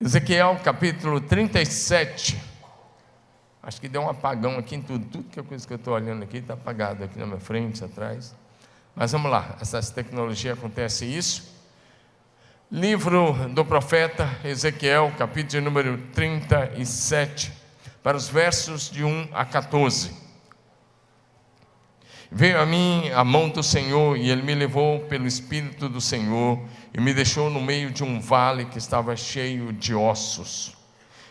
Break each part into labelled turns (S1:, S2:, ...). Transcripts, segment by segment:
S1: Ezequiel capítulo 37. Acho que deu um apagão aqui em tudo. Tudo que é coisa que eu estou olhando aqui está apagado aqui na minha frente, atrás. Mas vamos lá, essas tecnologias acontece isso. Livro do profeta Ezequiel, capítulo número 37, para os versos de 1 a 14. Veio a mim a mão do Senhor e ele me levou pelo Espírito do Senhor e me deixou no meio de um vale que estava cheio de ossos.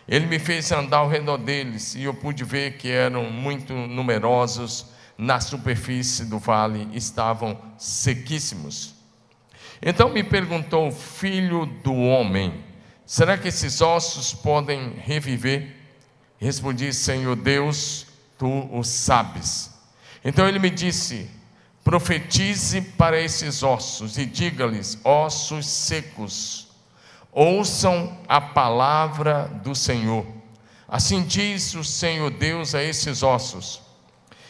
S1: Ele me fez andar ao redor deles e eu pude ver que eram muito numerosos na superfície do vale, estavam sequíssimos. Então me perguntou, filho do homem, será que esses ossos podem reviver? Respondi, Senhor Deus, tu o sabes. Então ele me disse: Profetize para esses ossos e diga-lhes: ossos secos, ouçam a palavra do Senhor. Assim diz o Senhor Deus a esses ossos: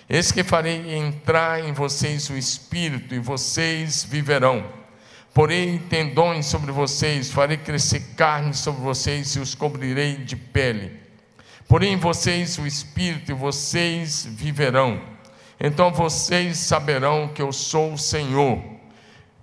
S1: Eis que farei entrar em vocês o espírito e vocês viverão. Porei tendões sobre vocês, farei crescer carne sobre vocês e os cobrirei de pele. Porém vocês o espírito e vocês viverão então vocês saberão que eu sou o Senhor.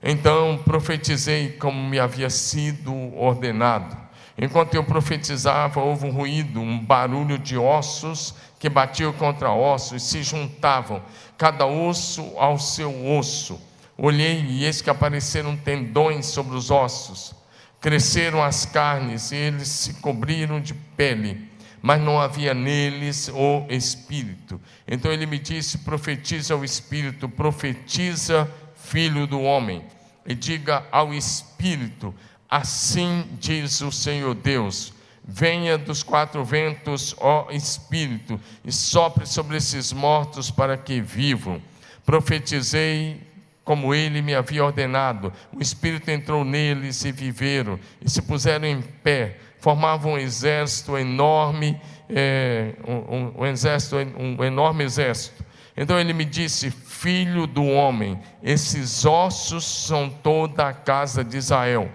S1: Então profetizei como me havia sido ordenado. Enquanto eu profetizava, houve um ruído, um barulho de ossos que batiam contra ossos e se juntavam, cada osso ao seu osso. Olhei e eis que apareceram tendões sobre os ossos, cresceram as carnes e eles se cobriram de pele mas não havia neles o Espírito. Então ele me disse: profetiza o Espírito, profetiza, filho do homem, e diga ao Espírito: assim diz o Senhor Deus. Venha dos quatro ventos, ó Espírito, e sopre sobre esses mortos para que vivam. Profetizei como ele me havia ordenado. O Espírito entrou neles e viveram, e se puseram em pé formavam um exército enorme, é, um, um, exército, um enorme exército. Então ele me disse: Filho do homem, esses ossos são toda a casa de Israel.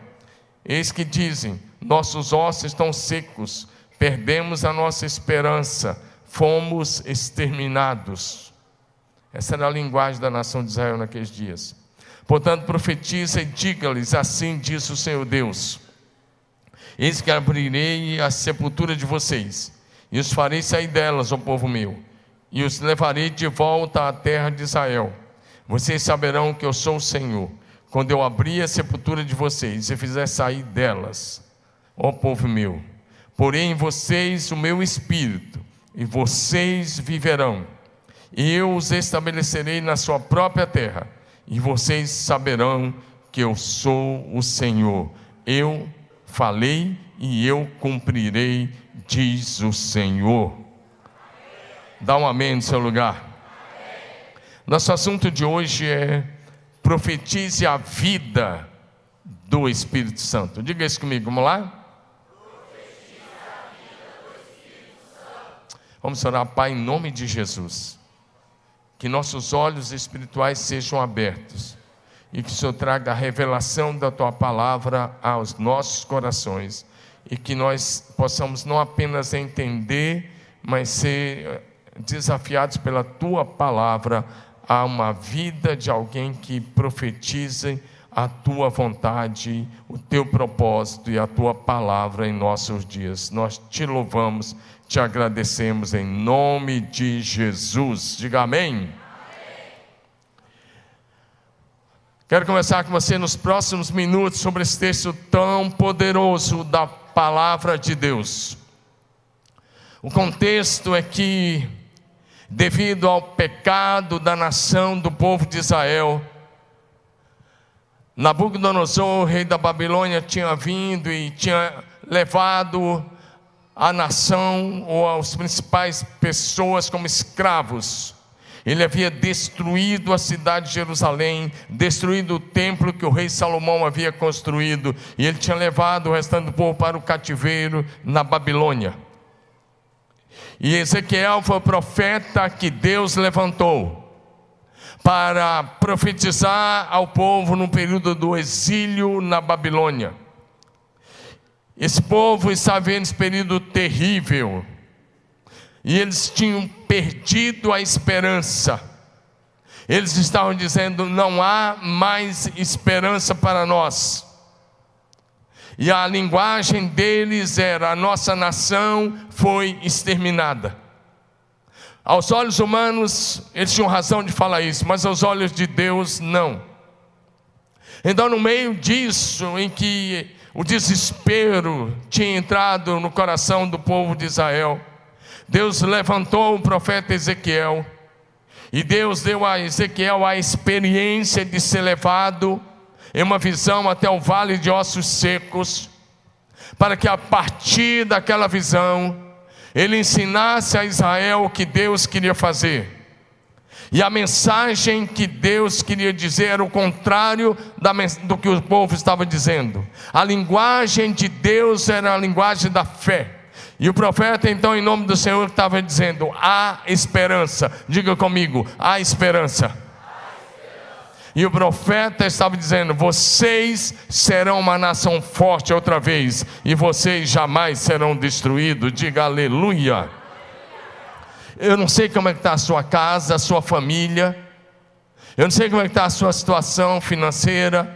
S1: Eis que dizem: Nossos ossos estão secos, perdemos a nossa esperança, fomos exterminados. Essa era a linguagem da nação de Israel naqueles dias. Portanto, profetiza e diga-lhes: Assim diz o Senhor Deus Eis que abrirei a sepultura de vocês, e os farei sair delas, ó povo meu, e os levarei de volta à terra de Israel. Vocês saberão que eu sou o Senhor, quando eu abrir a sepultura de vocês e fizer sair delas, ó povo meu. Porém vocês o meu espírito, e vocês viverão. E eu os estabelecerei na sua própria terra, e vocês saberão que eu sou o Senhor. Eu falei e eu cumprirei, diz o Senhor. Dá um amém no seu lugar. Nosso assunto de hoje é profetize a vida do Espírito Santo. Diga isso comigo, vamos lá? Vamos orar, Pai, em nome de Jesus. Que nossos olhos espirituais sejam abertos e que o Senhor traga a revelação da tua palavra aos nossos corações e que nós possamos não apenas entender, mas ser eh, desafiados pela tua palavra a uma vida de alguém que profetize a tua vontade, o teu propósito e a tua palavra em nossos dias. Nós te louvamos, te agradecemos em nome de Jesus. Diga amém. Quero conversar com você nos próximos minutos sobre esse texto tão poderoso da palavra de Deus. O contexto é que, devido ao pecado da nação do povo de Israel, Nabucodonosor, rei da Babilônia, tinha vindo e tinha levado a nação ou as principais pessoas como escravos ele havia destruído a cidade de Jerusalém, destruído o templo que o rei Salomão havia construído, e ele tinha levado o restante do povo para o cativeiro na Babilônia. E Ezequiel foi o profeta que Deus levantou para profetizar ao povo no período do exílio na Babilônia. esse povo estava vivendo esse período terrível, e eles tinham perdido a esperança. Eles estavam dizendo: não há mais esperança para nós. E a linguagem deles era: a nossa nação foi exterminada. Aos olhos humanos, eles tinham razão de falar isso, mas aos olhos de Deus, não. Então, no meio disso, em que o desespero tinha entrado no coração do povo de Israel, Deus levantou o profeta Ezequiel e Deus deu a Ezequiel a experiência de ser levado em uma visão até o vale de ossos secos, para que a partir daquela visão ele ensinasse a Israel o que Deus queria fazer. E a mensagem que Deus queria dizer era o contrário do que o povo estava dizendo. A linguagem de Deus era a linguagem da fé. E o profeta, então, em nome do Senhor, estava dizendo: há esperança. Diga comigo: há esperança. E o profeta estava dizendo: vocês serão uma nação forte outra vez, e vocês jamais serão destruídos. Diga aleluia. Eu não sei como é que está a sua casa, a sua família. Eu não sei como é que está a sua situação financeira.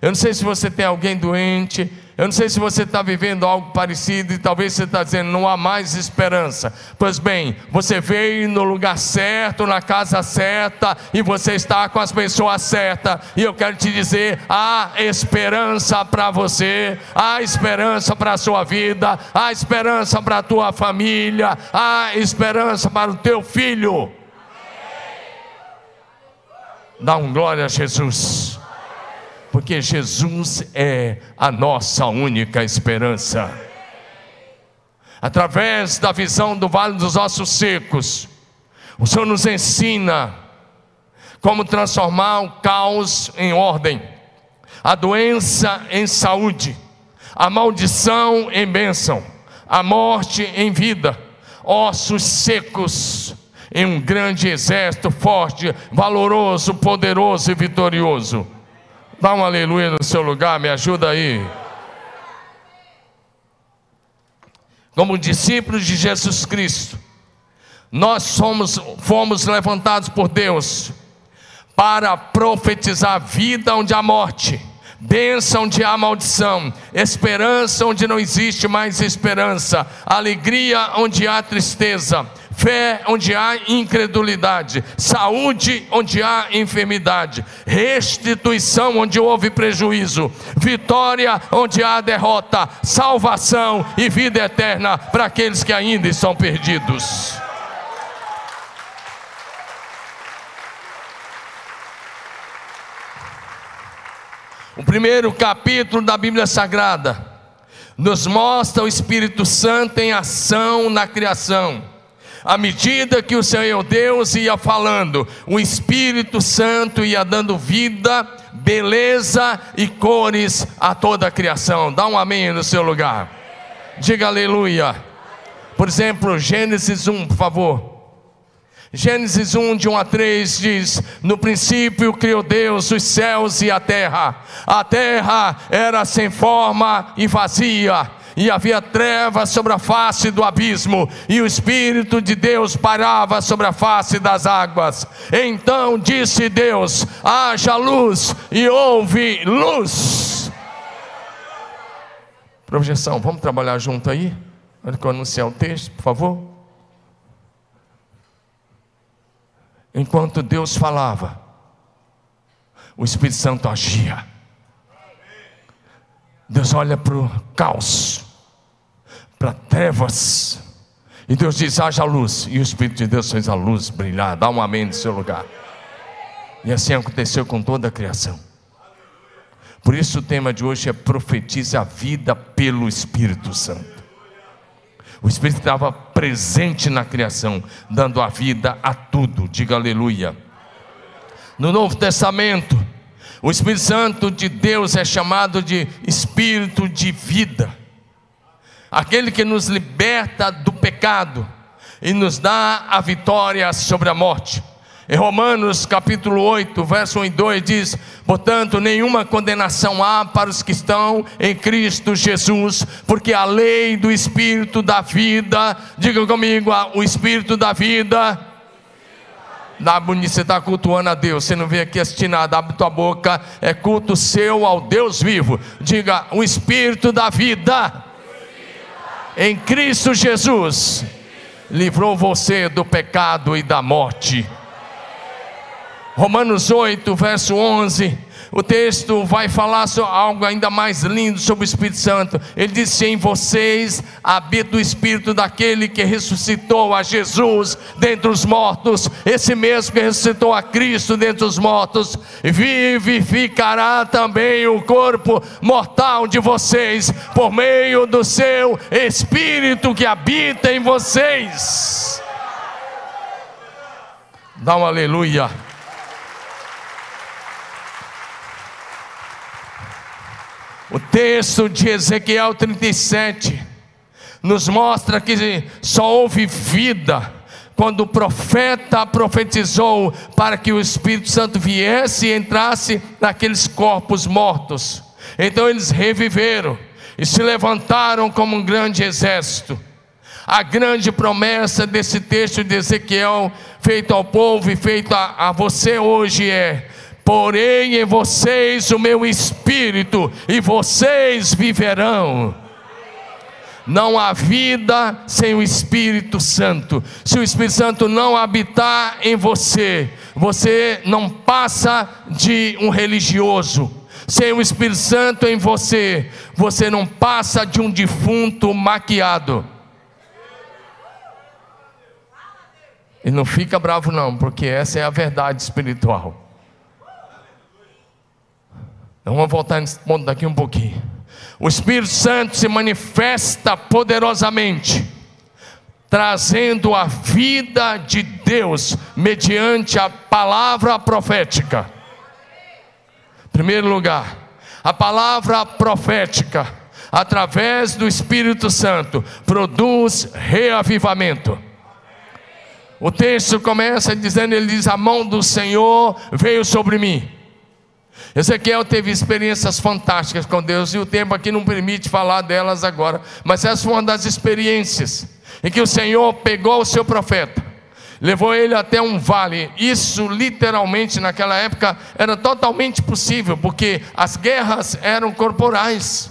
S1: Eu não sei se você tem alguém doente. Eu não sei se você está vivendo algo parecido e talvez você está dizendo não há mais esperança. Pois bem, você veio no lugar certo, na casa certa e você está com as pessoas certas. E eu quero te dizer: há esperança para você, há esperança para a sua vida, há esperança para a tua família, há esperança para o teu filho. Dá um glória a Jesus porque Jesus é a nossa única esperança. Através da visão do vale dos ossos secos, o Senhor nos ensina como transformar o caos em ordem, a doença em saúde, a maldição em bênção, a morte em vida, ossos secos em um grande exército forte, valoroso, poderoso e vitorioso. Dá um aleluia no seu lugar, me ajuda aí. Como discípulos de Jesus Cristo, nós somos, fomos levantados por Deus para profetizar vida onde há morte, bênção onde há maldição, esperança onde não existe mais esperança, alegria onde há tristeza fé onde há incredulidade, saúde onde há enfermidade, restituição onde houve prejuízo, vitória onde há derrota, salvação e vida eterna para aqueles que ainda estão perdidos. O primeiro capítulo da Bíblia Sagrada nos mostra o Espírito Santo em ação na criação à medida que o Senhor Deus ia falando, o Espírito Santo ia dando vida, beleza e cores a toda a criação. Dá um amém no seu lugar. Diga aleluia. Por exemplo, Gênesis 1, por favor. Gênesis 1, de 1 a 3 diz: No princípio criou Deus os céus e a terra. A terra era sem forma e vazia e havia trevas sobre a face do abismo, e o Espírito de Deus parava sobre a face das águas. Então disse Deus: haja luz, e houve luz. Projeção, vamos trabalhar junto aí? Olha que eu anunciar o texto, por favor. Enquanto Deus falava, o Espírito Santo agia. Deus olha para o caos, para trevas. E Deus diz: haja luz. E o Espírito de Deus fez a luz brilhar. Dá um amém no seu lugar. E assim aconteceu com toda a criação. Por isso o tema de hoje é profetize a vida pelo Espírito Santo. O Espírito estava presente na criação, dando a vida a tudo. Diga aleluia. No Novo Testamento, o Espírito Santo de Deus é chamado de Espírito de vida aquele que nos liberta do pecado e nos dá a vitória sobre a morte. Em Romanos capítulo 8, verso 1 e 2 diz: Portanto, nenhuma condenação há para os que estão em Cristo Jesus, porque a lei do Espírito da vida, diga comigo, o Espírito da vida, você está cultuando a Deus. Você não vem aqui assistir nada. Abre tua boca. É culto seu ao Deus vivo. Diga: o Espírito da vida. Em Cristo Jesus. Livrou você do pecado e da morte. Romanos 8, verso 11 o texto vai falar algo ainda mais lindo sobre o Espírito Santo. Ele disse: Em vocês habita o Espírito daquele que ressuscitou a Jesus dentre os mortos, esse mesmo que ressuscitou a Cristo dentre os mortos, vivificará também o corpo mortal de vocês, por meio do seu Espírito que habita em vocês. Dá um aleluia. O texto de Ezequiel 37 nos mostra que só houve vida quando o profeta profetizou para que o Espírito Santo viesse e entrasse naqueles corpos mortos. Então eles reviveram e se levantaram como um grande exército. A grande promessa desse texto de Ezequiel, feito ao povo e feito a, a você hoje, é: porém em vocês o meu espírito, e vocês viverão. Não há vida sem o Espírito Santo. Se o Espírito Santo não habitar em você, você não passa de um religioso. Sem o Espírito Santo em você, você não passa de um defunto maquiado. E não fica bravo, não, porque essa é a verdade espiritual. Então vamos voltar nesse ponto daqui um pouquinho. O Espírito Santo se manifesta poderosamente, trazendo a vida de Deus mediante a palavra profética. Primeiro lugar, a palavra profética, através do Espírito Santo, produz reavivamento. O texto começa dizendo: Ele diz, A mão do Senhor veio sobre mim Ezequiel teve experiências fantásticas com Deus e o tempo aqui não permite falar delas agora, mas essa foi uma das experiências em que o Senhor pegou o seu profeta, levou ele até um vale. Isso literalmente naquela época era totalmente possível, porque as guerras eram corporais,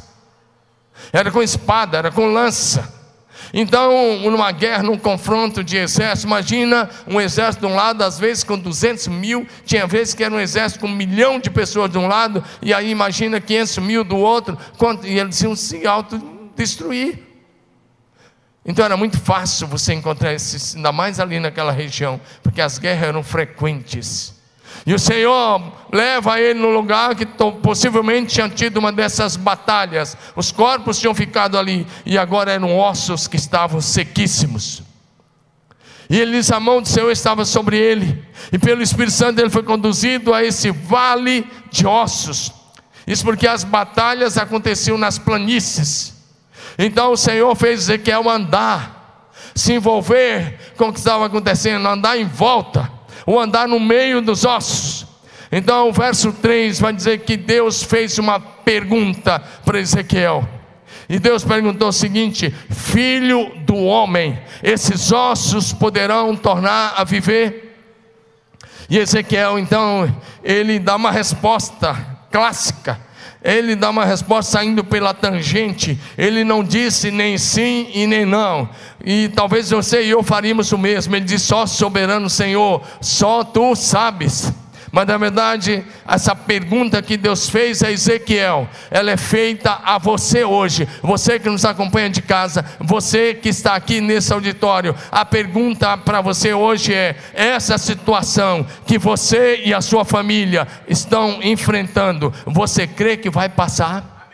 S1: era com espada, era com lança. Então, numa guerra, num confronto de exército, imagina um exército de um lado, às vezes com 200 mil, tinha vezes que era um exército com um milhão de pessoas de um lado, e aí imagina 500 mil do outro, e eles iam se autodestruir. Então era muito fácil você encontrar esses, ainda mais ali naquela região, porque as guerras eram frequentes. E o Senhor leva ele no lugar que possivelmente tinha tido uma dessas batalhas. Os corpos tinham ficado ali e agora eram ossos que estavam sequíssimos. E ele diz: a mão do Senhor estava sobre ele, e pelo Espírito Santo ele foi conduzido a esse vale de ossos. Isso porque as batalhas aconteciam nas planícies. Então o Senhor fez Ezequiel andar, se envolver com o que estava acontecendo, andar em volta ou andar no meio dos ossos. Então, o verso 3 vai dizer que Deus fez uma pergunta para Ezequiel. E Deus perguntou o seguinte: Filho do homem, esses ossos poderão tornar a viver? E Ezequiel, então, ele dá uma resposta clássica. Ele dá uma resposta saindo pela tangente. Ele não disse nem sim e nem não. E talvez você e eu faríamos o mesmo. Ele disse: Só soberano Senhor, só tu sabes. Mas na verdade, essa pergunta que Deus fez a Ezequiel, ela é feita a você hoje, você que nos acompanha de casa, você que está aqui nesse auditório. A pergunta para você hoje é: essa situação que você e a sua família estão enfrentando, você crê que vai passar?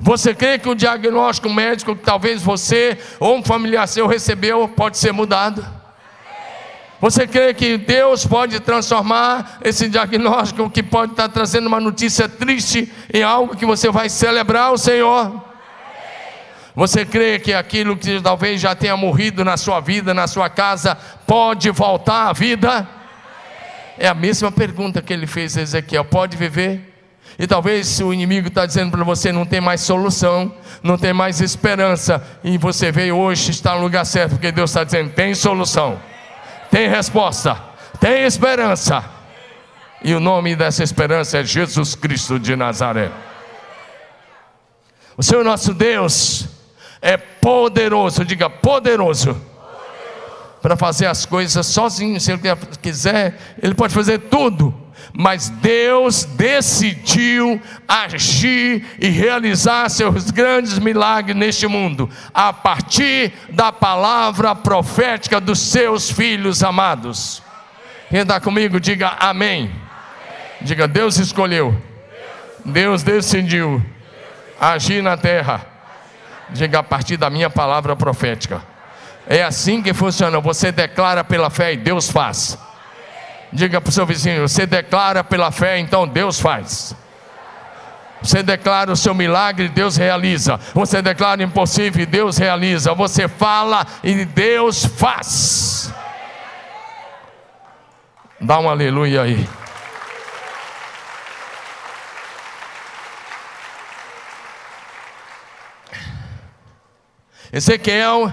S1: Você crê que o diagnóstico médico que talvez você ou um familiar seu recebeu pode ser mudado? Você crê que Deus pode transformar esse diagnóstico que pode estar trazendo uma notícia triste em algo que você vai celebrar o Senhor? Você crê que aquilo que talvez já tenha morrido na sua vida, na sua casa, pode voltar à vida? É a mesma pergunta que ele fez a Ezequiel: pode viver? E talvez o inimigo está dizendo para você: não tem mais solução, não tem mais esperança. E você veio hoje, está no lugar certo, porque Deus está dizendo: tem solução, tem resposta, tem esperança. E o nome dessa esperança é Jesus Cristo de Nazaré. O Senhor nosso Deus é poderoso, diga poderoso, para fazer as coisas sozinho. Se Ele quiser, Ele pode fazer tudo. Mas Deus decidiu agir e realizar seus grandes milagres neste mundo, a partir da palavra profética dos seus filhos amados. Quem está comigo, diga amém. Diga, Deus escolheu, Deus decidiu agir na terra. Diga a partir da minha palavra profética. É assim que funciona. Você declara pela fé e Deus faz. Diga para o seu vizinho: você declara pela fé, então Deus faz. Você declara o seu milagre, Deus realiza. Você declara impossível, Deus realiza. Você fala e Deus faz. Dá um aleluia aí. Ezequiel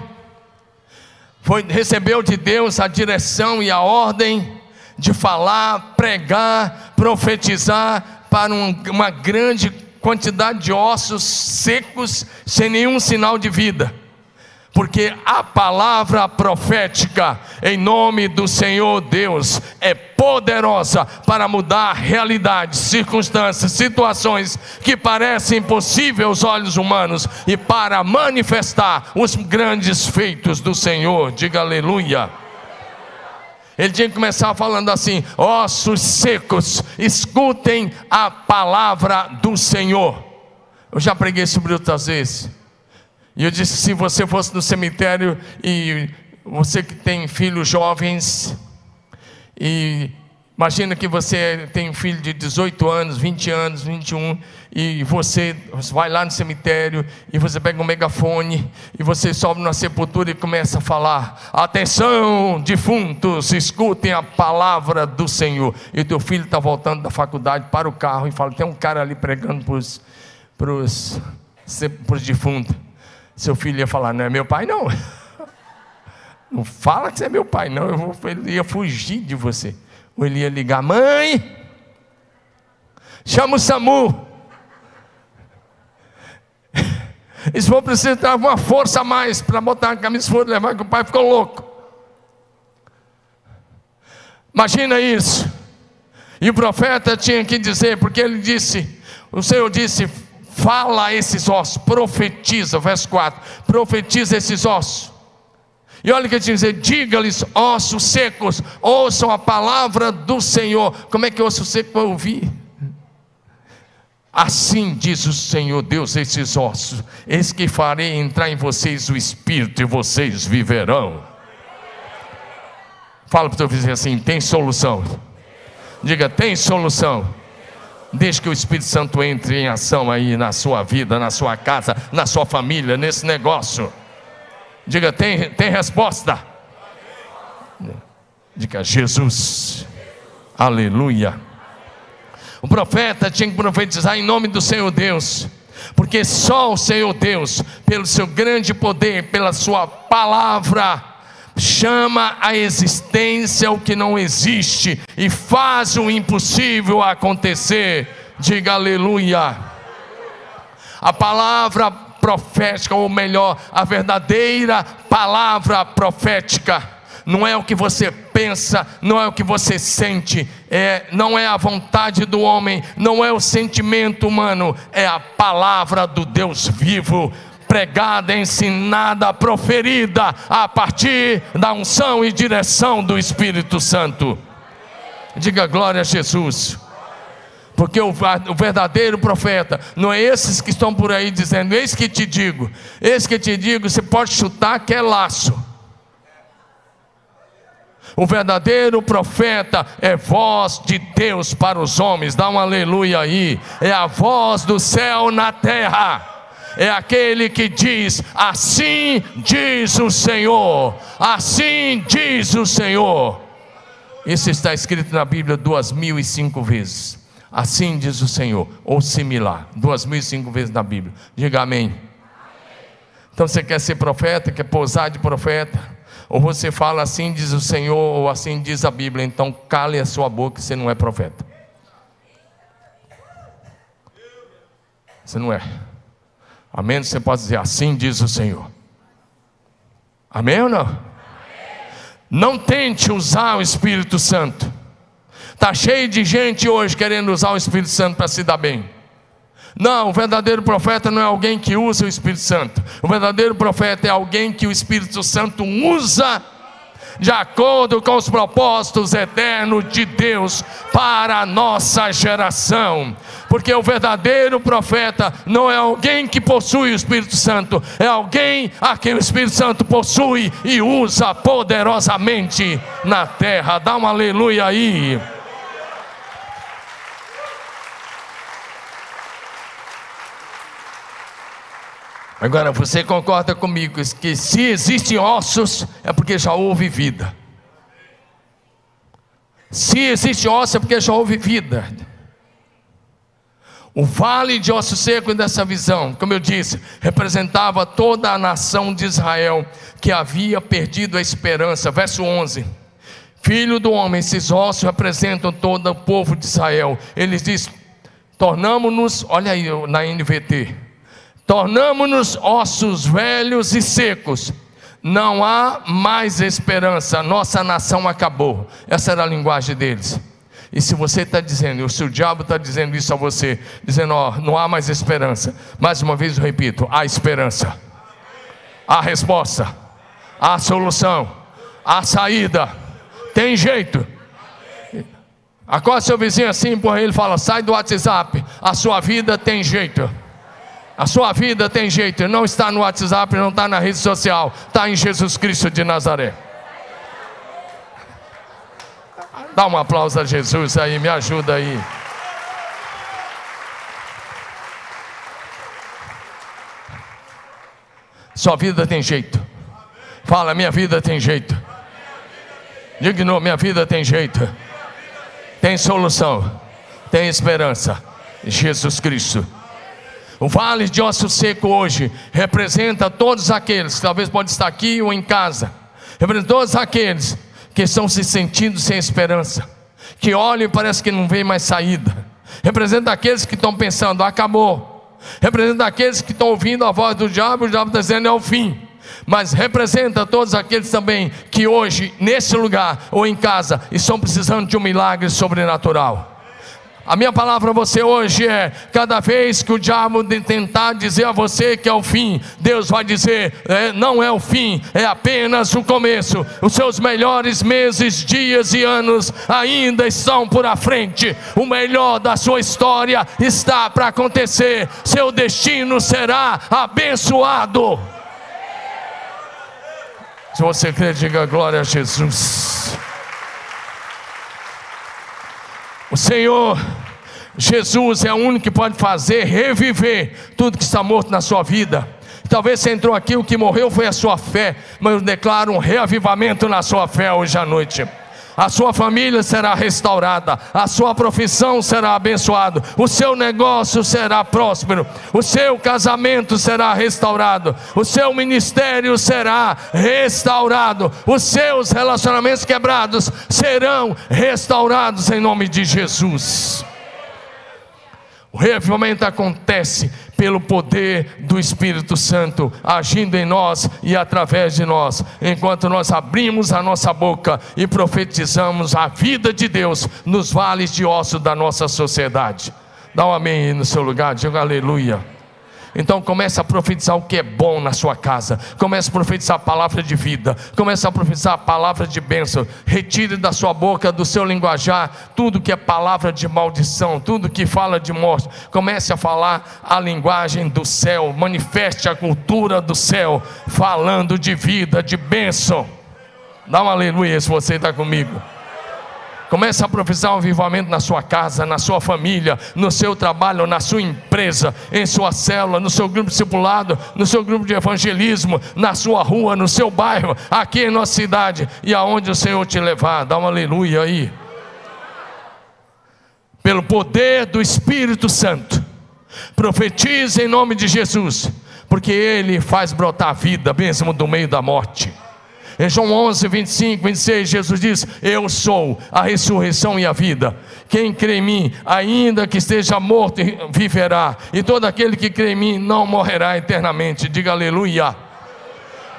S1: foi, recebeu de Deus a direção e a ordem de falar, pregar, profetizar para um, uma grande quantidade de ossos secos, sem nenhum sinal de vida porque a palavra profética em nome do Senhor Deus é poderosa para mudar realidades, circunstâncias, situações que parecem impossíveis aos olhos humanos e para manifestar os grandes feitos do Senhor. Diga aleluia. Ele tinha que começar falando assim: ossos secos, escutem a palavra do Senhor. Eu já preguei sobre outras vezes. E eu disse: se você fosse no cemitério e você que tem filhos jovens, e imagina que você tem um filho de 18 anos, 20 anos, 21, e você vai lá no cemitério e você pega um megafone e você sobe na sepultura e começa a falar: Atenção, defuntos, escutem a palavra do Senhor. E o teu filho está voltando da faculdade para o carro e fala: Tem um cara ali pregando para os defuntos. Seu filho ia falar: Não é meu pai, não. Não fala que você é meu pai, não. Eu ia fugir de você. Ou ele ia ligar: Mãe, chama o SAMU. Eles vão precisar de uma força a mais para botar a camisa fora e levar, que o pai ficou louco. Imagina isso. E o profeta tinha que dizer, porque ele disse: O Senhor disse, Fala a esses ossos, profetiza, verso 4: profetiza esses ossos. E olha o que ele diz: diga-lhes, ossos secos, ouçam a palavra do Senhor. Como é que osso seco vai ouvir? Assim diz o Senhor Deus, esses ossos, eis que farei entrar em vocês o Espírito e vocês viverão. Fala para o teu vizinho assim: tem solução. Diga, tem solução. Deixe que o Espírito Santo entre em ação aí na sua vida, na sua casa, na sua família, nesse negócio. Diga, tem, tem resposta? Diga, Jesus. Aleluia. O profeta tinha que profetizar em nome do Senhor Deus, porque só o Senhor Deus, pelo seu grande poder, pela sua palavra, chama a existência o que não existe e faz o impossível acontecer. Diga aleluia. A palavra profética, ou melhor, a verdadeira palavra profética, não é o que você pensa, não é o que você sente, é, não é a vontade do homem, não é o sentimento humano, é a palavra do Deus vivo pregada, ensinada, proferida a partir da unção e direção do Espírito Santo. Diga glória a Jesus. Porque o, o, verdadeiro profeta não é esses que estão por aí dizendo: Eis que te digo, eis que te digo, você pode chutar que é laço. O verdadeiro profeta é voz de Deus para os homens, dá um aleluia aí, é a voz do céu na terra é aquele que diz: Assim diz o Senhor, assim diz o Senhor. Isso está escrito na Bíblia duas mil e cinco vezes. Assim diz o Senhor, ou similar, duas mil e cinco vezes na Bíblia. Diga amém. Então você quer ser profeta, quer pousar de profeta, ou você fala assim diz o Senhor, ou assim diz a Bíblia, então cale a sua boca, você não é profeta. Você não é. A menos você pode dizer assim diz o Senhor. Amém ou não? Não tente usar o Espírito Santo. Está cheio de gente hoje querendo usar o Espírito Santo para se dar bem. Não, o verdadeiro profeta não é alguém que usa o Espírito Santo. O verdadeiro profeta é alguém que o Espírito Santo usa de acordo com os propósitos eternos de Deus para a nossa geração. Porque o verdadeiro profeta não é alguém que possui o Espírito Santo, é alguém a quem o Espírito Santo possui e usa poderosamente na terra. Dá um aleluia aí. Agora, você concorda comigo que se existem ossos, é porque já houve vida. Se existe ossos, é porque já houve vida. O vale de osso seco dessa visão, como eu disse, representava toda a nação de Israel que havia perdido a esperança. Verso 11. Filho do homem, esses ossos representam todo o povo de Israel. Eles diz: tornamos-nos, olha aí na NVT, tornamos-nos ossos velhos e secos. Não há mais esperança, nossa nação acabou. Essa era a linguagem deles. E se você está dizendo, ou se o diabo está dizendo isso a você, dizendo, ó, não há mais esperança, mais uma vez eu repito: há esperança, há resposta, há solução, há saída, tem jeito. Acorda seu vizinho assim, por ele fala: sai do WhatsApp, a sua vida tem jeito. A sua vida tem jeito, não está no WhatsApp, não está na rede social, está em Jesus Cristo de Nazaré. Dá um aplauso a Jesus aí, me ajuda aí. Sua vida tem jeito. Fala, minha vida tem jeito. Digno, minha vida tem jeito. Tem solução. Tem esperança. Jesus Cristo. O vale de osso seco hoje representa todos aqueles, que talvez pode estar aqui ou em casa, representa todos aqueles que estão se sentindo sem esperança, que olham e parece que não vem mais saída, representa aqueles que estão pensando, acabou, representa aqueles que estão ouvindo a voz do diabo, o diabo está dizendo é o fim, mas representa todos aqueles também que hoje, nesse lugar ou em casa, estão precisando de um milagre sobrenatural. A minha palavra a você hoje é: cada vez que o diabo tentar dizer a você que é o fim, Deus vai dizer: é, não é o fim, é apenas o começo. Os seus melhores meses, dias e anos ainda estão por à frente. O melhor da sua história está para acontecer. Seu destino será abençoado. Se você crê, diga glória a Jesus. O Senhor, Jesus é o único que pode fazer reviver tudo que está morto na sua vida. Talvez você entrou aqui, o que morreu foi a sua fé, mas eu declaro um reavivamento na sua fé hoje à noite a sua família será restaurada, a sua profissão será abençoada, o seu negócio será próspero, o seu casamento será restaurado, o seu ministério será restaurado, os seus relacionamentos quebrados serão restaurados em nome de Jesus. O reavivamento acontece pelo poder do Espírito Santo agindo em nós e através de nós, enquanto nós abrimos a nossa boca e profetizamos a vida de Deus nos vales de osso da nossa sociedade. Dá um amém aí no seu lugar, diga aleluia. Então comece a profetizar o que é bom na sua casa. Comece a profetizar a palavra de vida. Comece a profetizar a palavra de bênção. Retire da sua boca, do seu linguajar, tudo que é palavra de maldição, tudo que fala de morte. Comece a falar a linguagem do céu. Manifeste a cultura do céu, falando de vida, de bênção. Dá uma aleluia se você está comigo. Comece a profetizar um avivamento na sua casa, na sua família, no seu trabalho, na sua empresa, em sua célula, no seu grupo discipulado, no seu grupo de evangelismo, na sua rua, no seu bairro, aqui em nossa cidade e aonde o Senhor te levar. Dá um aleluia aí. Pelo poder do Espírito Santo, profetize em nome de Jesus, porque Ele faz brotar a vida mesmo do meio da morte. Em João 11, 25, 26, Jesus diz: Eu sou a ressurreição e a vida. Quem crê em mim, ainda que esteja morto, viverá. E todo aquele que crê em mim não morrerá eternamente. Diga aleluia.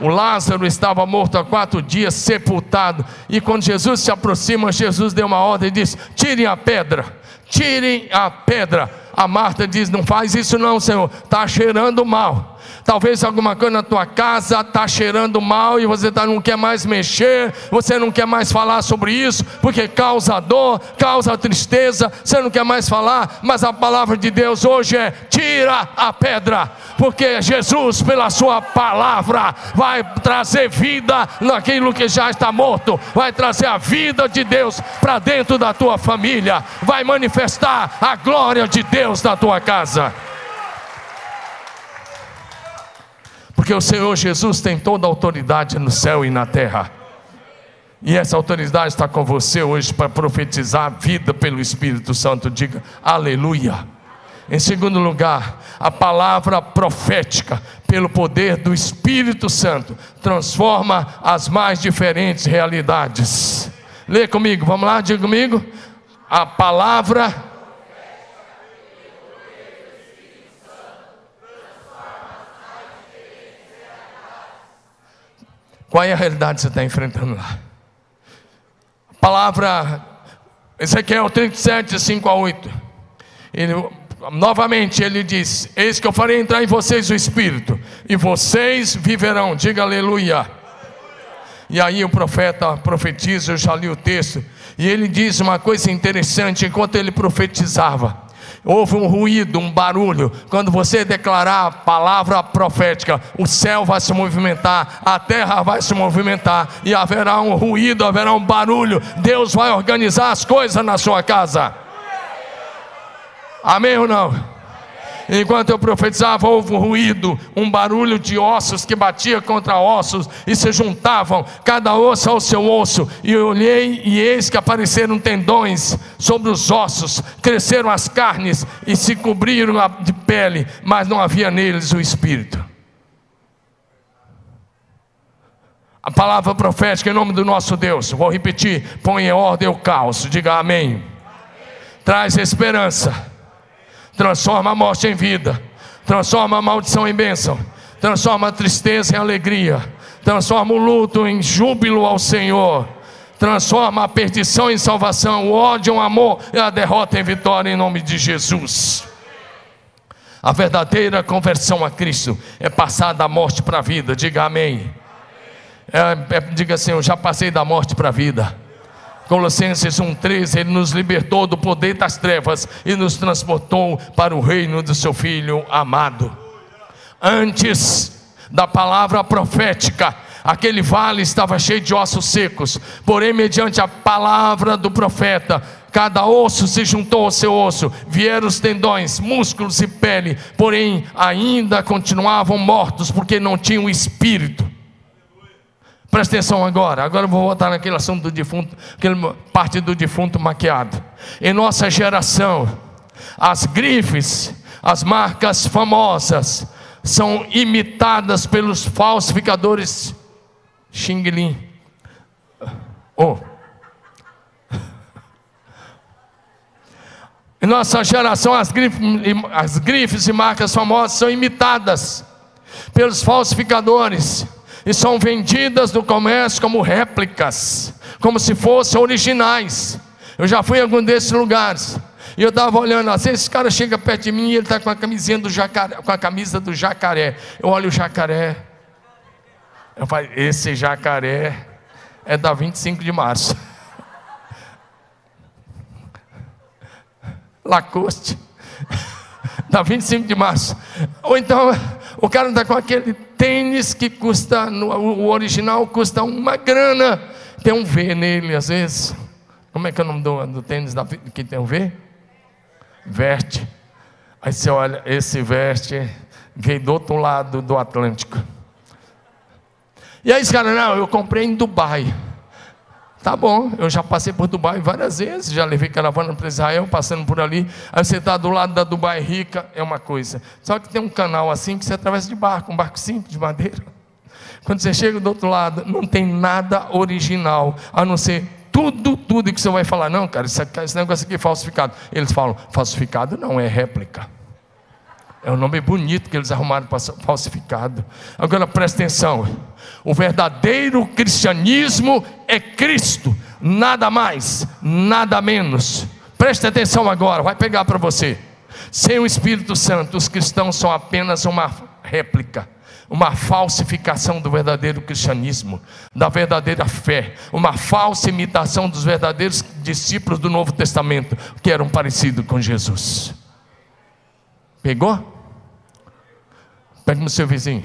S1: O Lázaro estava morto há quatro dias, sepultado. E quando Jesus se aproxima, Jesus deu uma ordem e disse: Tirem a pedra, tirem a pedra. A Marta diz: Não faz isso, não, Senhor, está cheirando mal. Talvez alguma coisa na tua casa está cheirando mal e você tá, não quer mais mexer, você não quer mais falar sobre isso, porque causa dor, causa tristeza, você não quer mais falar, mas a palavra de Deus hoje é: tira a pedra, porque Jesus, pela Sua palavra, vai trazer vida naquilo que já está morto, vai trazer a vida de Deus para dentro da tua família, vai manifestar a glória de Deus na tua casa. Porque o Senhor Jesus tem toda a autoridade no céu e na terra. E essa autoridade está com você hoje para profetizar a vida pelo Espírito Santo. Diga aleluia. Em segundo lugar, a palavra profética, pelo poder do Espírito Santo, transforma as mais diferentes realidades. Lê comigo, vamos lá, diga comigo. A palavra Qual é a realidade que você está enfrentando lá? A palavra Ezequiel 37, 5 a 8. Ele, novamente ele diz: Eis que eu farei entrar em vocês o Espírito, e vocês viverão. Diga aleluia. E aí o profeta profetiza, eu já li o texto, e ele diz uma coisa interessante enquanto ele profetizava houve um ruído, um barulho. Quando você declarar a palavra profética, o céu vai se movimentar, a terra vai se movimentar, e haverá um ruído, haverá um barulho. Deus vai organizar as coisas na sua casa. Amém ou não? Enquanto eu profetizava, houve um ruído, um barulho de ossos que batia contra ossos e se juntavam, cada osso ao seu osso. E eu olhei e eis que apareceram tendões sobre os ossos, cresceram as carnes e se cobriram de pele, mas não havia neles o espírito. A palavra profética em nome do nosso Deus, vou repetir: põe em ordem o caos, diga amém. amém. Traz esperança transforma a morte em vida, transforma a maldição em bênção, transforma a tristeza em alegria, transforma o luto em júbilo ao Senhor, transforma a perdição em salvação, o ódio em amor e a derrota em vitória em nome de Jesus. A verdadeira conversão a Cristo é passar da morte para a vida, diga amém. É, é, diga assim: Eu já passei da morte para a vida. Colossenses 1,13, Ele nos libertou do poder das trevas e nos transportou para o reino do seu Filho amado. Antes da palavra profética, aquele vale estava cheio de ossos secos, porém, mediante a palavra do profeta, cada osso se juntou ao seu osso, vieram os tendões, músculos e pele, porém ainda continuavam mortos, porque não tinham espírito. Presta atenção agora. Agora eu vou voltar naquele assunto do defunto, aquela parte do defunto maquiado. Em nossa geração, as grifes, as marcas famosas, são imitadas pelos falsificadores Xing Ling. Oh. Em nossa geração, as grifes, as grifes e marcas famosas são imitadas pelos falsificadores e são vendidas no comércio como réplicas, como se fossem originais. Eu já fui em algum desses lugares. E eu estava olhando assim, esse cara chega perto de mim e ele está com a camisinha do jacaré, com a camisa do jacaré. Eu olho o jacaré. Eu falo, esse jacaré é da 25 de março. Lacoste. Da 25 de março. Ou então o cara está com aquele tênis que custa, o original custa uma grana, tem um V nele às vezes, Como é que é o nome do, do tênis da, que tem o V? Verte. Aí você olha, esse veste veio do outro lado do Atlântico. E aí, esse cara, não, eu comprei em Dubai. Tá bom, eu já passei por Dubai várias vezes, já levei caravana para Israel, passando por ali. Aí você está do lado da Dubai rica, é uma coisa. Só que tem um canal assim que você atravessa de barco, um barco simples de madeira. Quando você chega do outro lado, não tem nada original, a não ser tudo, tudo que você vai falar. Não, cara, esse negócio aqui é falsificado. Eles falam, falsificado não, é réplica. É um nome bonito que eles arrumaram para falsificado. Agora presta atenção: o verdadeiro cristianismo é Cristo, nada mais, nada menos. Preste atenção agora, vai pegar para você. Sem o Espírito Santo, os cristãos são apenas uma réplica, uma falsificação do verdadeiro cristianismo, da verdadeira fé, uma falsa imitação dos verdadeiros discípulos do Novo Testamento, que eram parecidos com Jesus. Pegou? Pegue no seu vizinho.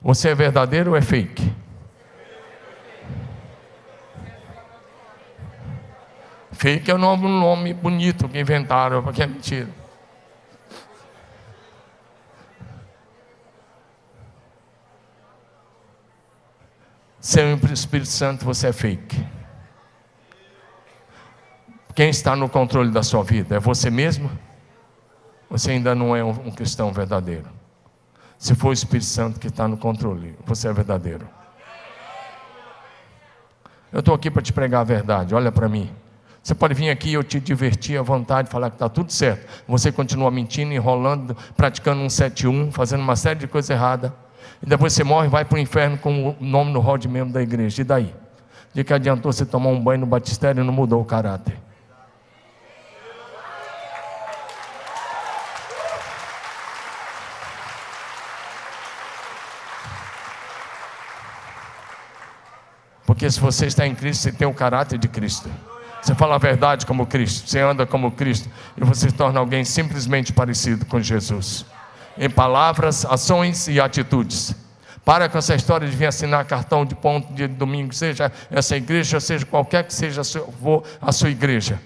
S1: Você é verdadeiro ou é fake? Fake é um nome, bonito que inventaram, porque é mentira. Sem o Espírito Santo, você é fake. Quem está no controle da sua vida? É você mesmo? Você ainda não é um cristão verdadeiro. Se for o Espírito Santo que está no controle, você é verdadeiro. Eu estou aqui para te pregar a verdade, olha para mim. Você pode vir aqui e eu te divertir à vontade, falar que está tudo certo. Você continua mentindo, enrolando, praticando um 7-1, fazendo uma série de coisas erradas. E depois você morre e vai para o inferno com o nome no rol de membro da igreja. E daí? De que adiantou você tomar um banho no batistério e não mudou o caráter? Porque se você está em Cristo, você tem o caráter de Cristo. Você fala a verdade como Cristo, você anda como Cristo e você se torna alguém simplesmente parecido com Jesus. Em palavras, ações e atitudes. Para com essa história de vir assinar cartão de ponto de domingo, seja essa igreja, seja qualquer que seja a sua, a sua igreja.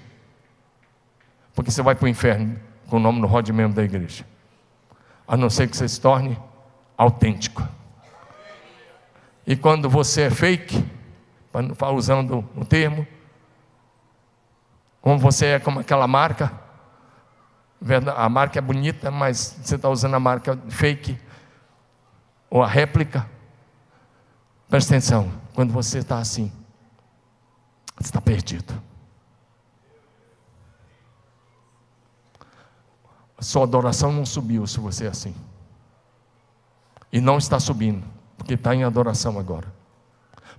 S1: Porque você vai para o inferno com o nome no rol de membro da igreja. A não ser que você se torne autêntico. E quando você é fake, usando o termo. Como você é como aquela marca. A marca é bonita, mas você está usando a marca fake ou a réplica. Presta atenção, quando você está assim, você está perdido. Sua adoração não subiu se você é assim. E não está subindo, porque está em adoração agora.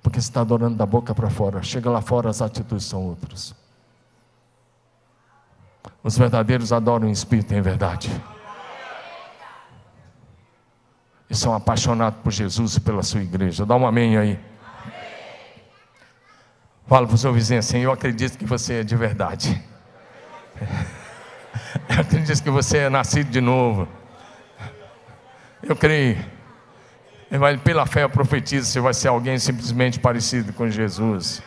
S1: Porque você está adorando da boca para fora. Chega lá fora, as atitudes são outras. Os verdadeiros adoram em espírito em verdade. E são apaixonados por Jesus e pela sua igreja. Dá um amém aí. Fala para o seu vizinho assim: Eu acredito que você é de verdade. Eu acredito que você é nascido de novo. Eu creio. Mas pela fé eu profetizo, você vai ser alguém simplesmente parecido com Jesus.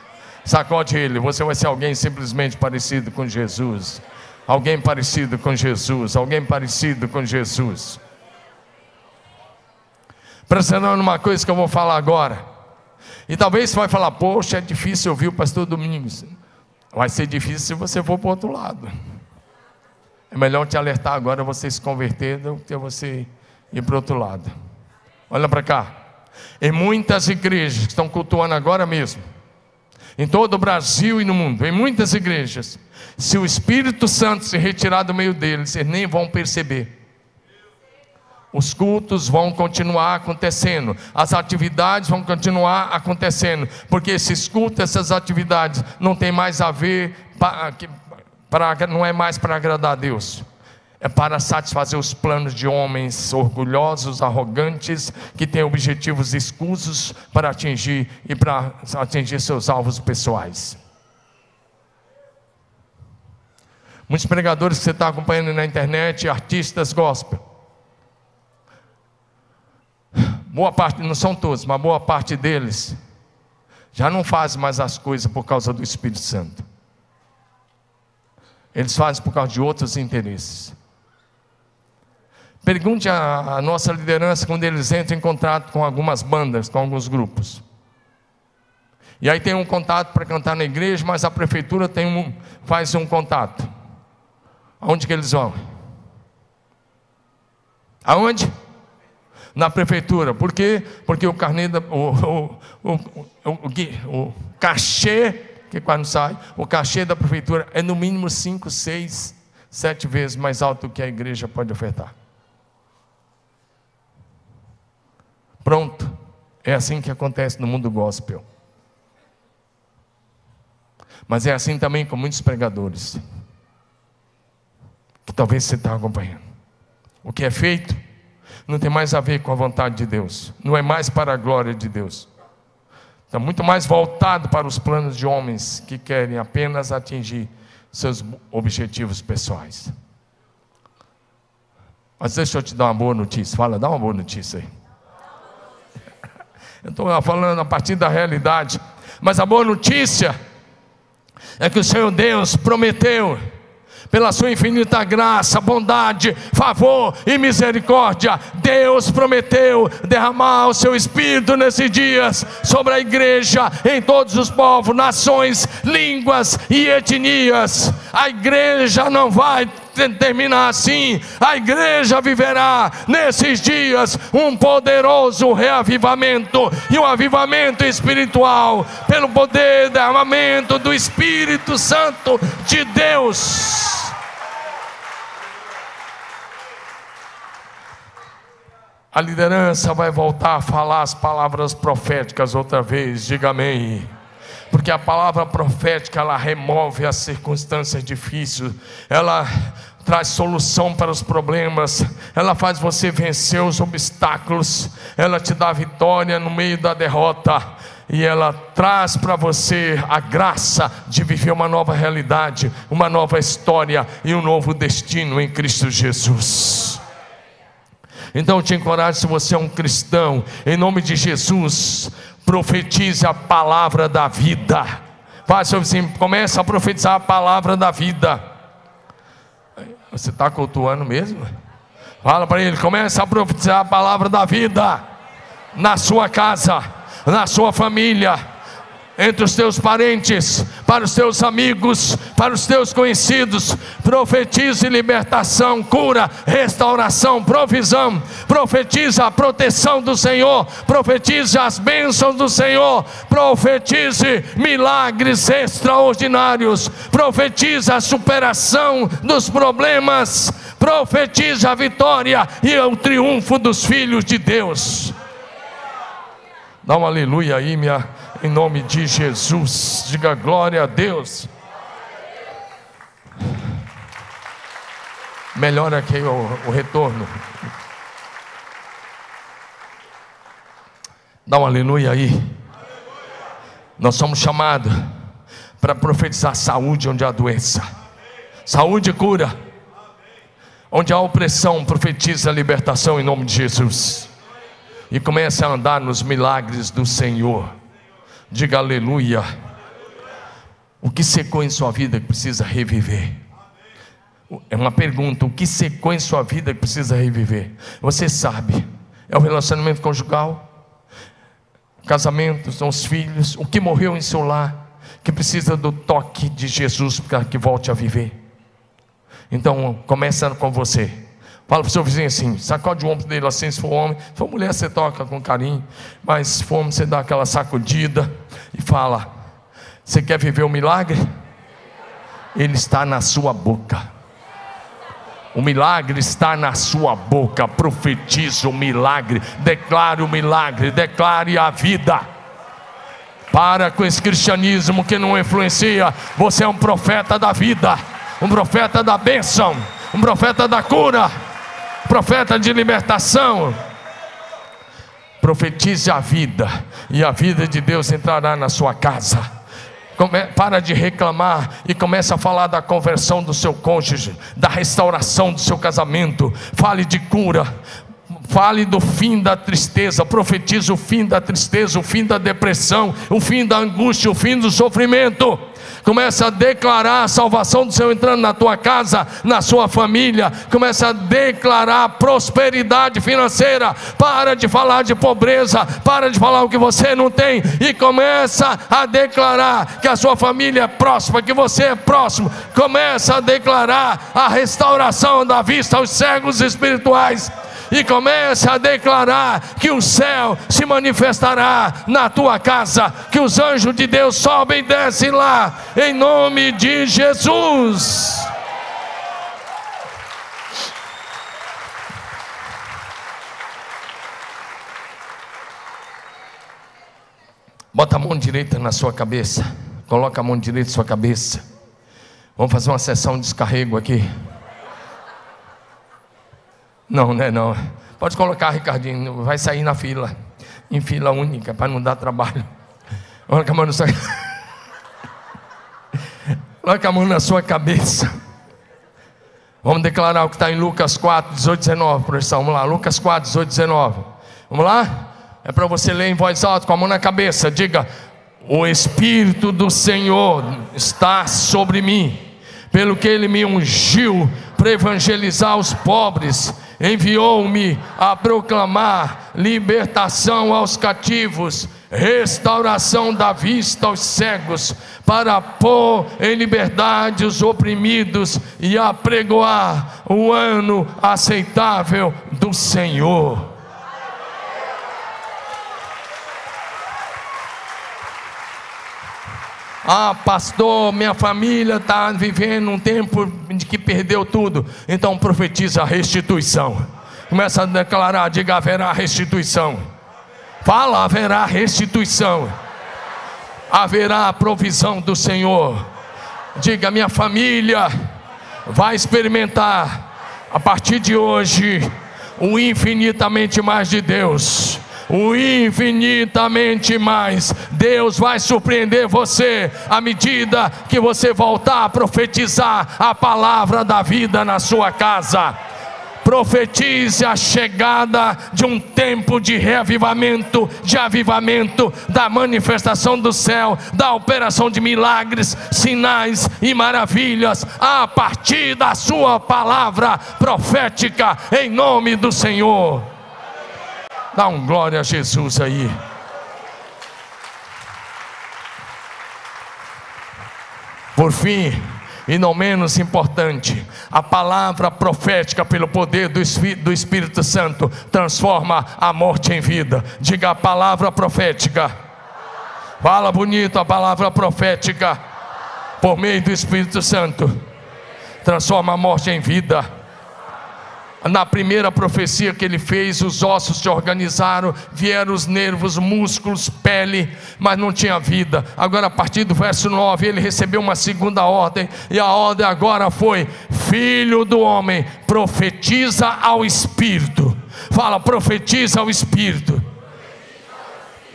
S1: Sacode ele, você vai ser alguém simplesmente parecido com Jesus. Alguém parecido com Jesus, alguém parecido com Jesus. Prestando numa coisa que eu vou falar agora. E talvez você vai falar, poxa, é difícil ouvir o pastor Domingos. Vai ser difícil se você for para o outro lado. É melhor te alertar agora você se converter do que você ir para o outro lado. Olha para cá. Em muitas igrejas que estão cultuando agora mesmo, em todo o Brasil e no mundo, em muitas igrejas, se o Espírito Santo se retirar do meio deles, eles nem vão perceber. Os cultos vão continuar acontecendo, as atividades vão continuar acontecendo, porque esses cultos, essas atividades, não tem mais a ver, para, não é mais para agradar a Deus é para satisfazer os planos de homens orgulhosos, arrogantes, que têm objetivos escusos para atingir e para atingir seus alvos pessoais. Muitos pregadores que você está acompanhando na internet, artistas gospel. Boa parte, não são todos, mas boa parte deles já não faz mais as coisas por causa do Espírito Santo. Eles fazem por causa de outros interesses. Pergunte à nossa liderança quando eles entram em contato com algumas bandas, com alguns grupos. E aí tem um contato para cantar na igreja, mas a prefeitura tem um, faz um contato. Aonde que eles vão? Aonde? Na prefeitura. Por quê? Porque o carnê da, o, o, o, o, cachê, que quando sai, o cachê da prefeitura é no mínimo 5, 6, 7 vezes mais alto do que a igreja pode ofertar. Pronto. É assim que acontece no mundo gospel. Mas é assim também com muitos pregadores. Que talvez você está acompanhando. O que é feito não tem mais a ver com a vontade de Deus. Não é mais para a glória de Deus. Está muito mais voltado para os planos de homens que querem apenas atingir seus objetivos pessoais. Mas deixa eu te dar uma boa notícia. Fala, dá uma boa notícia aí. Estou falando a partir da realidade. Mas a boa notícia é que o Senhor Deus prometeu pela sua infinita graça, bondade, favor e misericórdia, Deus prometeu derramar o seu Espírito nesses dias sobre a igreja em todos os povos, nações, línguas e etnias. A igreja não vai terminar assim. A igreja viverá nesses dias um poderoso reavivamento e um avivamento espiritual pelo poder derramamento do Espírito Santo de Deus. A liderança vai voltar a falar as palavras proféticas outra vez, diga amém porque a palavra profética ela remove as circunstâncias difíceis, ela traz solução para os problemas, ela faz você vencer os obstáculos, ela te dá vitória no meio da derrota e ela traz para você a graça de viver uma nova realidade, uma nova história e um novo destino em Cristo Jesus. Então eu te encorajo, se você é um cristão, em nome de Jesus, profetize a palavra da vida. Faça assim, começa a profetizar a palavra da vida. Você está cultuando mesmo? Fala para ele, começa a profetizar a palavra da vida na sua casa, na sua família entre os teus parentes, para os teus amigos, para os teus conhecidos. Profetize libertação, cura, restauração, provisão. Profetize a proteção do Senhor, profetize as bênçãos do Senhor, profetize milagres extraordinários, profetize a superação dos problemas, profetize a vitória e o triunfo dos filhos de Deus. Dá um aleluia aí, minha em nome de Jesus. Diga glória a Deus. Melhora aqui o, o retorno. Dá um aleluia aí. Nós somos chamados para profetizar saúde onde há doença. Saúde e cura. Onde há opressão, profetiza a libertação em nome de Jesus. E comece a andar nos milagres do Senhor. Diga aleluia. O que secou em sua vida que precisa reviver? É uma pergunta: o que secou em sua vida que precisa reviver? Você sabe, é o relacionamento conjugal, casamento, são os filhos, o que morreu em seu lar, que precisa do toque de Jesus para que volte a viver. Então, começando com você. Fala para o seu vizinho assim, sacode o ombro dele assim, se for homem, se for mulher, você toca com carinho, mas se for homem, você dá aquela sacudida e fala: Você quer viver o um milagre? Ele está na sua boca. O milagre está na sua boca. Profetiza o milagre, declare o milagre, declare a vida. Para com esse cristianismo que não influencia. Você é um profeta da vida, um profeta da bênção, um profeta da cura profeta de libertação. Profetize a vida, e a vida de Deus entrará na sua casa. para de reclamar e começa a falar da conversão do seu cônjuge, da restauração do seu casamento. Fale de cura, Fale do fim da tristeza, profetize o fim da tristeza, o fim da depressão, o fim da angústia, o fim do sofrimento. Começa a declarar a salvação do Senhor entrando na tua casa, na sua família. Começa a declarar prosperidade financeira. Para de falar de pobreza, para de falar o que você não tem e começa a declarar que a sua família é próxima, que você é próximo. Começa a declarar a restauração da vista aos cegos espirituais e comece a declarar que o céu se manifestará na tua casa, que os anjos de Deus sobem e descem lá, em nome de Jesus. Bota a mão direita na sua cabeça. Coloca a mão direita na sua cabeça. Vamos fazer uma sessão de descarrego aqui. Não, não é não. Pode colocar, Ricardinho, vai sair na fila, em fila única, para não dar trabalho. Coloca a mão na sua, Coloca a mão na sua cabeça. Vamos declarar o que está em Lucas 4, 18, 19, professor. Vamos lá, Lucas 4, 18, 19. Vamos lá? É para você ler em voz alta, com a mão na cabeça. Diga: O Espírito do Senhor está sobre mim, pelo que Ele me ungiu para evangelizar os pobres enviou-me a proclamar libertação aos cativos, restauração da vista aos cegos, para pôr em liberdade os oprimidos e apregoar o ano aceitável do Senhor. Ah, pastor, minha família está vivendo um tempo de que perdeu tudo. Então profetiza a restituição. Começa a declarar: diga, haverá restituição. Fala, haverá restituição. Haverá a provisão do Senhor. Diga, minha família vai experimentar a partir de hoje o infinitamente mais de Deus o infinitamente mais. Deus vai surpreender você à medida que você voltar a profetizar a palavra da vida na sua casa. Profetize a chegada de um tempo de reavivamento, de avivamento, da manifestação do céu, da operação de milagres, sinais e maravilhas, a partir da sua palavra profética, em nome do Senhor. Dá um glória a Jesus aí. Por fim, e não menos importante, a palavra profética pelo poder do Espírito Santo transforma a morte em vida. Diga a palavra profética. Fala bonito a palavra profética por meio do Espírito Santo. Transforma a morte em vida na primeira profecia que ele fez, os ossos se organizaram, vieram os nervos, músculos, pele, mas não tinha vida. Agora, a partir do verso 9, ele recebeu uma segunda ordem, e a ordem agora foi: Filho do homem, profetiza ao Espírito. Fala, profetiza ao Espírito.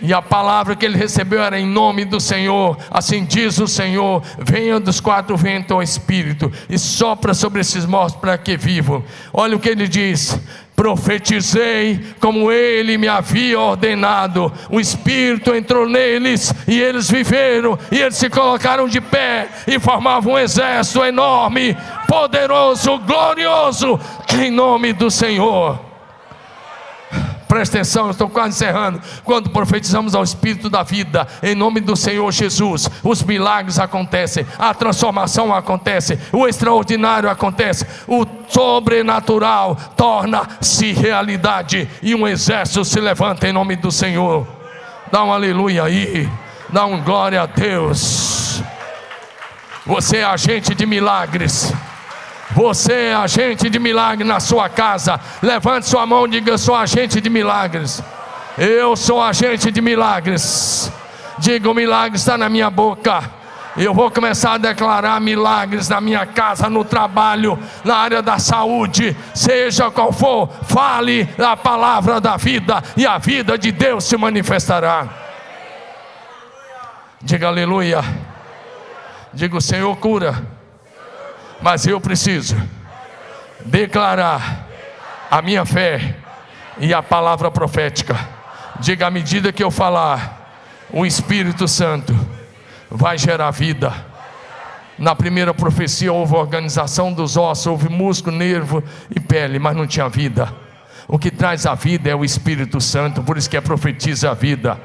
S1: E a palavra que ele recebeu era em nome do Senhor. Assim diz o Senhor: venha dos quatro ventos ao Espírito e sopra sobre esses mortos para que vivam. Olha o que ele diz: profetizei como ele me havia ordenado. O Espírito entrou neles e eles viveram, e eles se colocaram de pé e formavam um exército enorme, poderoso, glorioso, em nome do Senhor. Presta atenção, eu estou quase encerrando. Quando profetizamos ao Espírito da vida, em nome do Senhor Jesus, os milagres acontecem, a transformação acontece, o extraordinário acontece, o sobrenatural torna-se realidade e um exército se levanta em nome do Senhor. Dá um aleluia aí, dá um glória a Deus. Você é agente de milagres. Você é agente de milagre na sua casa. Levante sua mão e diga: Eu sou agente de milagres. Eu sou agente de milagres. Diga: O milagre está na minha boca. Eu vou começar a declarar milagres na minha casa, no trabalho, na área da saúde, seja qual for, fale a palavra da vida e a vida de Deus se manifestará. Diga aleluia. Diga o Senhor cura mas eu preciso declarar a minha fé e a palavra profética. Diga à medida que eu falar, o Espírito Santo vai gerar vida. Na primeira profecia houve organização dos ossos, houve músculo, nervo e pele, mas não tinha vida. O que traz a vida é o Espírito Santo, por isso que é profetiza a vida.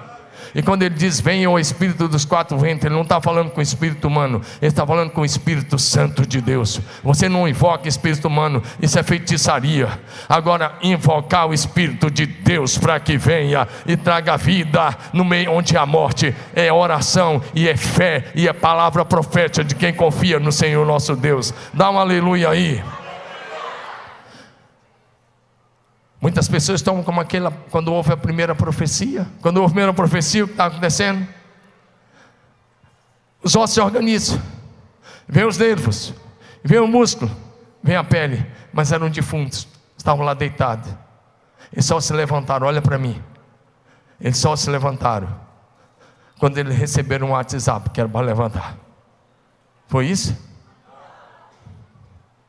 S1: E quando ele diz venha o Espírito dos quatro ventos, ele não está falando com o Espírito humano, ele está falando com o Espírito Santo de Deus. Você não invoca Espírito humano, isso é feitiçaria. Agora, invocar o Espírito de Deus para que venha e traga vida no meio onde há morte, é oração e é fé e é palavra profética de quem confia no Senhor nosso Deus. Dá um aleluia aí. Muitas pessoas estão como aquela, quando houve a primeira profecia. Quando houve a primeira profecia, o que está acontecendo? Os ossos se organizam, vem os nervos, vem o músculo, vem a pele, mas eram defuntos, estavam lá deitados. Eles só se levantaram, olha para mim. Eles só se levantaram quando eles receberam um WhatsApp que era para levantar. Foi isso?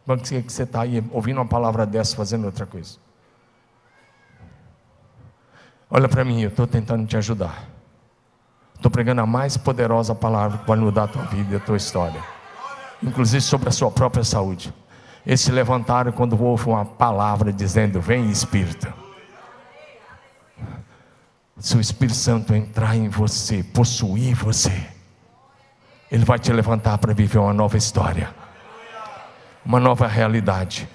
S1: Como que você está aí ouvindo uma palavra dessa, fazendo outra coisa? Olha para mim, eu estou tentando te ajudar. Estou pregando a mais poderosa palavra que pode mudar a tua vida e a tua história, inclusive sobre a sua própria saúde. Eles se levantaram quando houve uma palavra dizendo: Vem Espírito. Se o Espírito Santo entrar em você, possuir você, ele vai te levantar para viver uma nova história, uma nova realidade.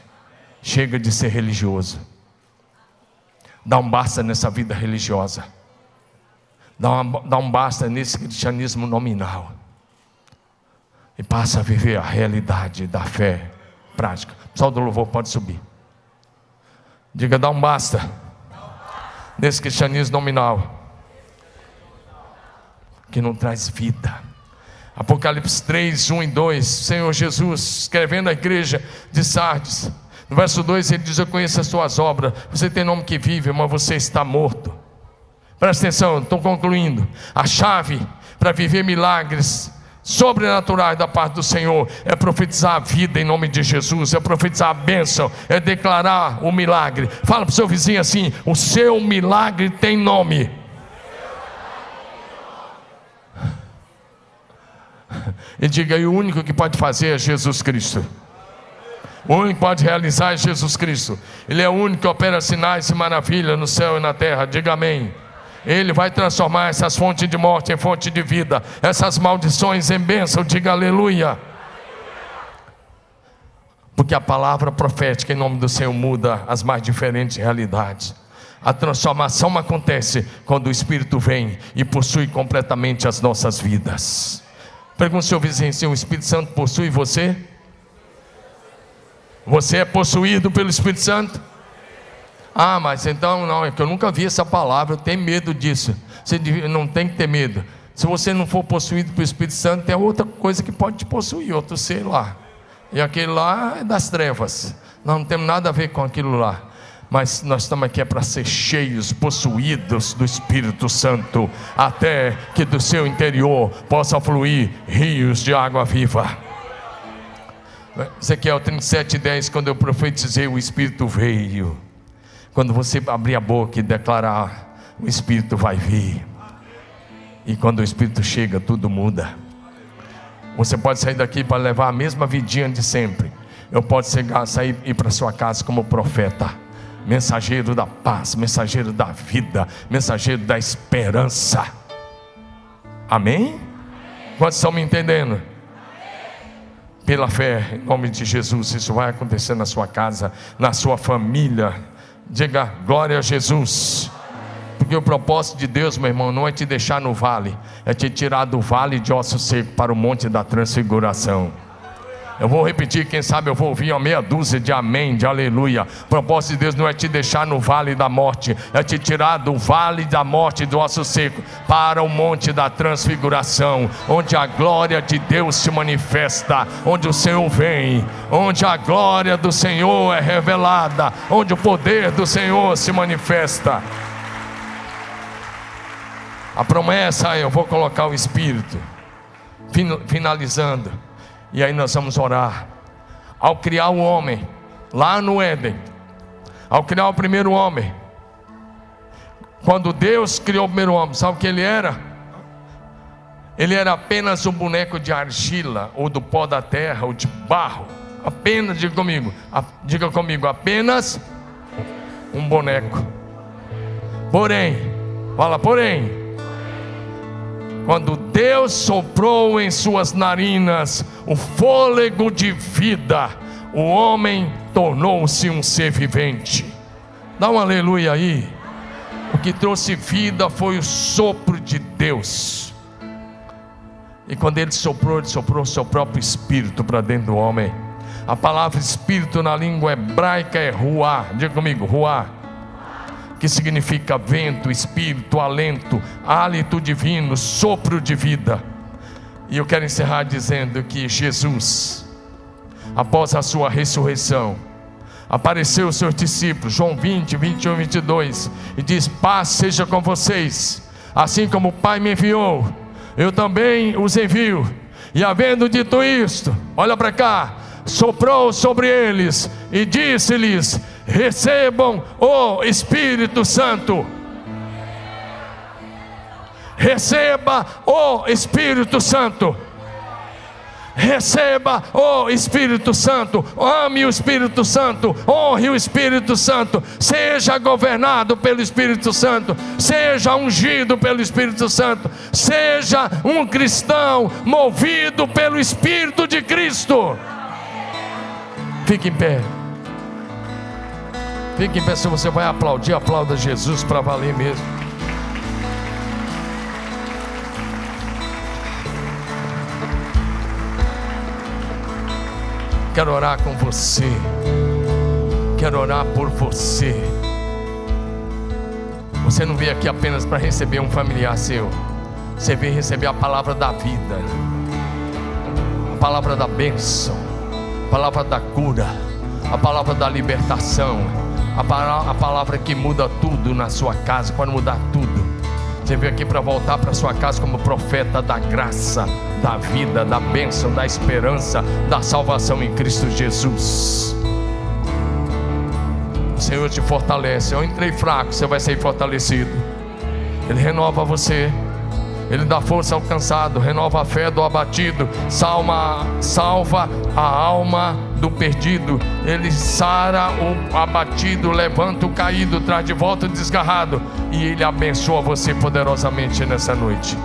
S1: Chega de ser religioso. Dá um basta nessa vida religiosa. Dá, uma, dá um basta nesse cristianismo nominal. E passa a viver a realidade da fé prática. Pessoal do louvor pode subir. Diga, dá um basta. Nesse cristianismo nominal. Que não traz vida. Apocalipse 3, 1 e 2. Senhor Jesus, escrevendo à igreja de Sardes no verso 2 ele diz: Eu conheço as suas obras. Você tem nome que vive, mas você está morto. Presta atenção, estou concluindo. A chave para viver milagres sobrenaturais da parte do Senhor é profetizar a vida em nome de Jesus, é profetizar a bênção, é declarar o milagre. Fala para o seu vizinho assim: o seu milagre tem nome. E diga aí: o único que pode fazer é Jesus Cristo. O único que pode realizar é Jesus Cristo. Ele é o único que opera sinais e maravilhas no céu e na terra. Diga amém. Ele vai transformar essas fontes de morte em fonte de vida, essas maldições em bênção. Diga aleluia. Porque a palavra profética em nome do Senhor muda as mais diferentes realidades. A transformação acontece quando o Espírito vem e possui completamente as nossas vidas. Pergunte ao seu vizinho se o Espírito Santo possui você. Você é possuído pelo Espírito Santo? Ah, mas então não, é que eu nunca vi essa palavra, eu tenho medo disso. Você não tem que ter medo. Se você não for possuído pelo Espírito Santo, tem outra coisa que pode te possuir, outro sei lá. E aquele lá é das trevas. Nós não temos nada a ver com aquilo lá. Mas nós estamos aqui é para ser cheios, possuídos do Espírito Santo, até que do seu interior possa fluir rios de água viva. Ezequiel 37, 10, quando eu profetizei, o Espírito veio. Quando você abrir a boca e declarar, o Espírito vai vir. E quando o Espírito chega, tudo muda. Você pode sair daqui para levar a mesma vidinha de sempre. Eu posso chegar, sair e ir para sua casa como profeta, mensageiro da paz, mensageiro da vida, mensageiro da esperança. Amém? Quantos estão me entendendo? Pela fé, em nome de Jesus, isso vai acontecer na sua casa, na sua família. Diga glória a Jesus. Porque o propósito de Deus, meu irmão, não é te deixar no vale, é te tirar do vale de osso seco para o monte da transfiguração. Eu vou repetir, quem sabe eu vou ouvir uma meia dúzia de amém, de aleluia. O propósito de Deus não é te deixar no vale da morte, é te tirar do vale da morte do osso seco para o monte da transfiguração, onde a glória de Deus se manifesta, onde o Senhor vem, onde a glória do Senhor é revelada, onde o poder do Senhor se manifesta. A promessa eu vou colocar o Espírito, finalizando. E aí nós vamos orar. Ao criar o homem, lá no Éden, ao criar o primeiro homem, Quando Deus criou o primeiro homem, sabe o que ele era? Ele era apenas um boneco de argila, ou do pó da terra, ou de barro. Apenas, diga comigo, diga comigo, apenas um boneco. Porém, fala, porém, quando Deus soprou em suas narinas o fôlego de vida, o homem tornou-se um ser vivente. Dá um aleluia aí. O que trouxe vida foi o sopro de Deus. E quando ele soprou, ele soprou o seu próprio espírito para dentro do homem. A palavra espírito na língua hebraica é ruá. Diga comigo, ruá. Que significa vento, espírito, alento, hálito divino, sopro de vida. E eu quero encerrar dizendo que Jesus, após a sua ressurreição, apareceu aos seus discípulos, João 20, 21, 22, e diz: Paz seja com vocês, assim como o Pai me enviou, eu também os envio. E havendo dito isto, olha para cá, soprou sobre eles e disse-lhes: Recebam o Espírito Santo. Receba o Espírito Santo. Receba o Espírito Santo, ame o Espírito Santo, honre o Espírito Santo, seja governado pelo Espírito Santo, seja ungido pelo Espírito Santo, seja um cristão movido pelo Espírito de Cristo. Fique em pé. Fique em pé. Se você vai aplaudir, aplauda Jesus para valer mesmo. Quero orar com você. Quero orar por você. Você não veio aqui apenas para receber um familiar seu. Você veio receber a palavra da vida, a palavra da bênção palavra da cura, a palavra da libertação, a, a palavra que muda tudo na sua casa, pode mudar tudo. Você veio aqui para voltar para sua casa como profeta da graça, da vida, da bênção, da esperança, da salvação em Cristo Jesus. O Senhor te fortalece. Eu entrei fraco, você vai ser fortalecido. Ele renova você. Ele dá força ao cansado, renova a fé do abatido, salva, salva a alma do perdido. Ele sara o abatido, levanta o caído, traz de volta o desgarrado. E Ele abençoa você poderosamente nessa noite.